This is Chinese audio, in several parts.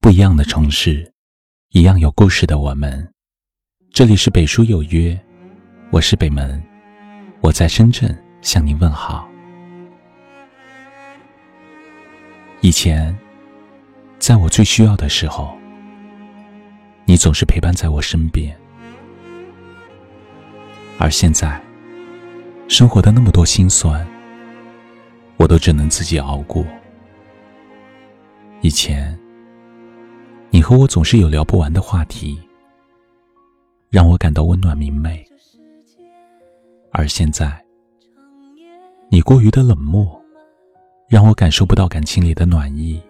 不一样的城市，一样有故事的我们。这里是北书有约，我是北门，我在深圳向您问好。以前，在我最需要的时候，你总是陪伴在我身边。而现在，生活的那么多心酸，我都只能自己熬过。以前，和我总是有聊不完的话题，让我感到温暖明媚。而现在，你过于的冷漠，让我感受不到感情里的暖意。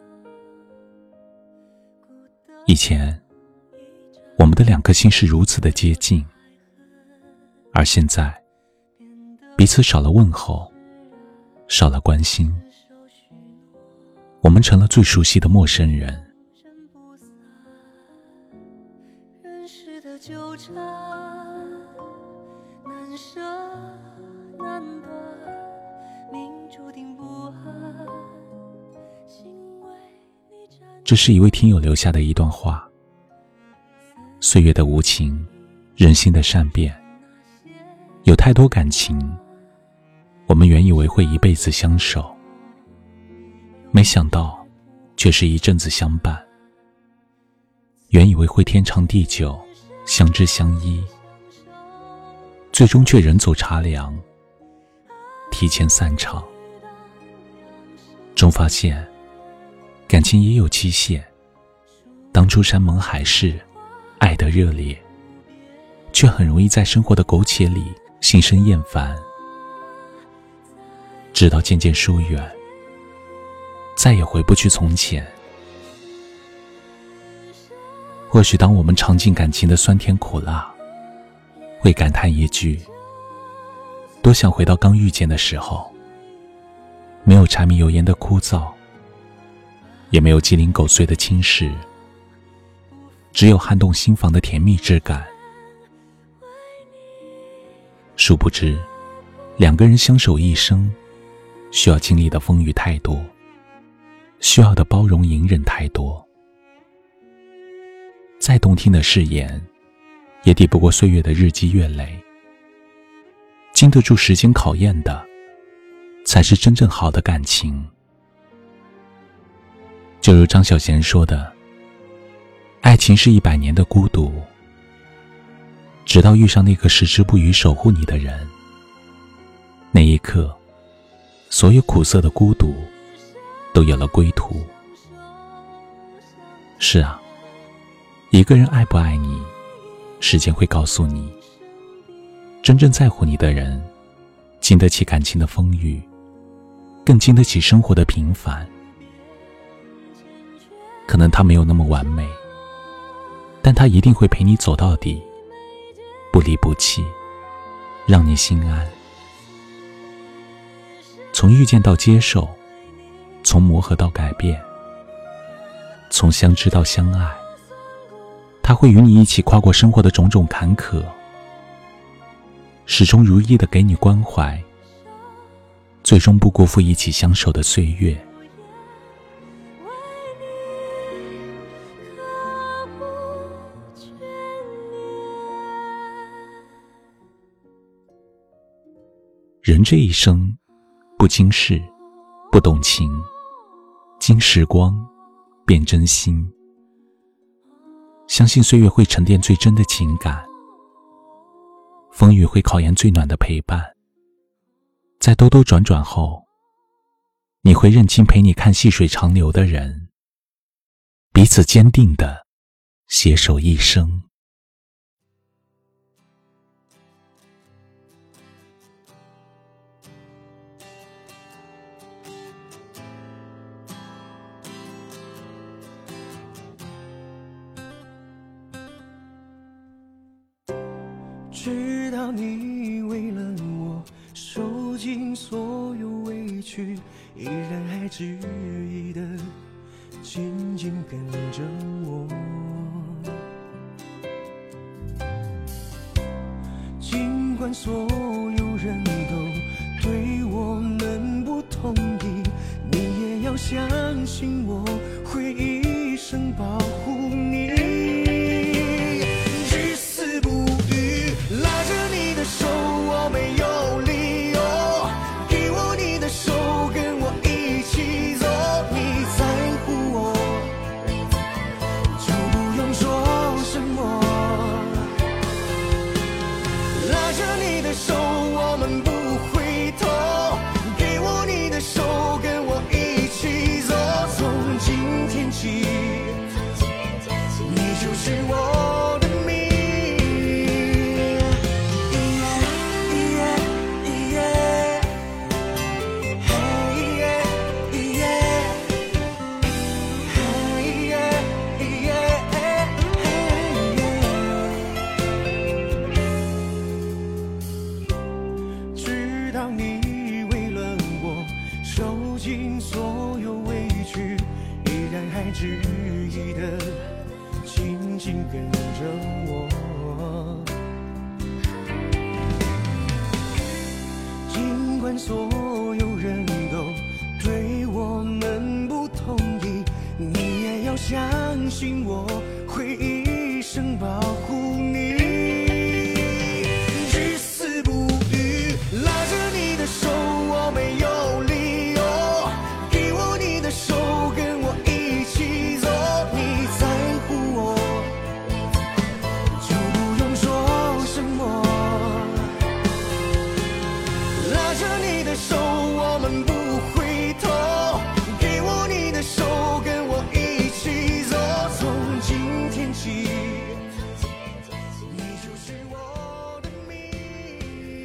以前，我们的两颗心是如此的接近，而现在，彼此少了问候，少了关心。我们成了最熟悉的陌生人。的纠缠难舍难断注定不安这是一位听友留下的一段话：岁月的无情，人心的善变，有太多感情，我们原以为会一辈子相守。没想到，却是一阵子相伴。原以为会天长地久，相知相依，最终却人走茶凉，提前散场。终发现，感情也有期限。当初山盟海誓，爱得热烈，却很容易在生活的苟且里心生厌烦，直到渐渐疏远。再也回不去从前。或许当我们尝尽感情的酸甜苦辣，会感叹一句：多想回到刚遇见的时候，没有柴米油盐的枯燥，也没有鸡零狗碎的侵蚀，只有撼动心房的甜蜜之感。殊不知，两个人相守一生，需要经历的风雨太多。需要的包容隐忍太多，再动听的誓言，也抵不过岁月的日积月累。经得住时间考验的，才是真正好的感情。就如张小娴说的：“爱情是一百年的孤独，直到遇上那个矢志不渝守护你的人，那一刻，所有苦涩的孤独。”都有了归途。是啊，一个人爱不爱你，时间会告诉你。真正在乎你的人，经得起感情的风雨，更经得起生活的平凡。可能他没有那么完美，但他一定会陪你走到底，不离不弃，让你心安。从遇见到接受。从磨合到改变，从相知到相爱，他会与你一起跨过生活的种种坎坷，始终如一的给你关怀，最终不辜负一起相守的岁月。人这一生，不经事，不懂情。经时光，变真心。相信岁月会沉淀最真的情感，风雨会考验最暖的陪伴。在兜兜转转后，你会认清陪你看细水长流的人，彼此坚定的携手一生。知道你为了我受尽所有委屈，依然还执意的紧紧跟着我。尽管所有人都对我们不同意，你也要相信我会一。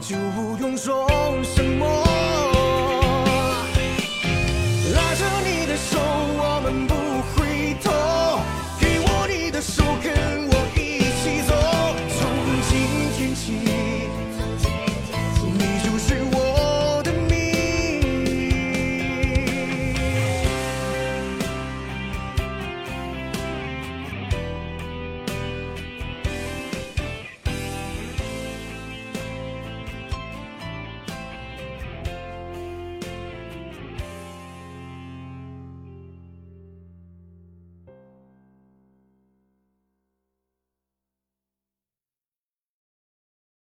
就不用说什么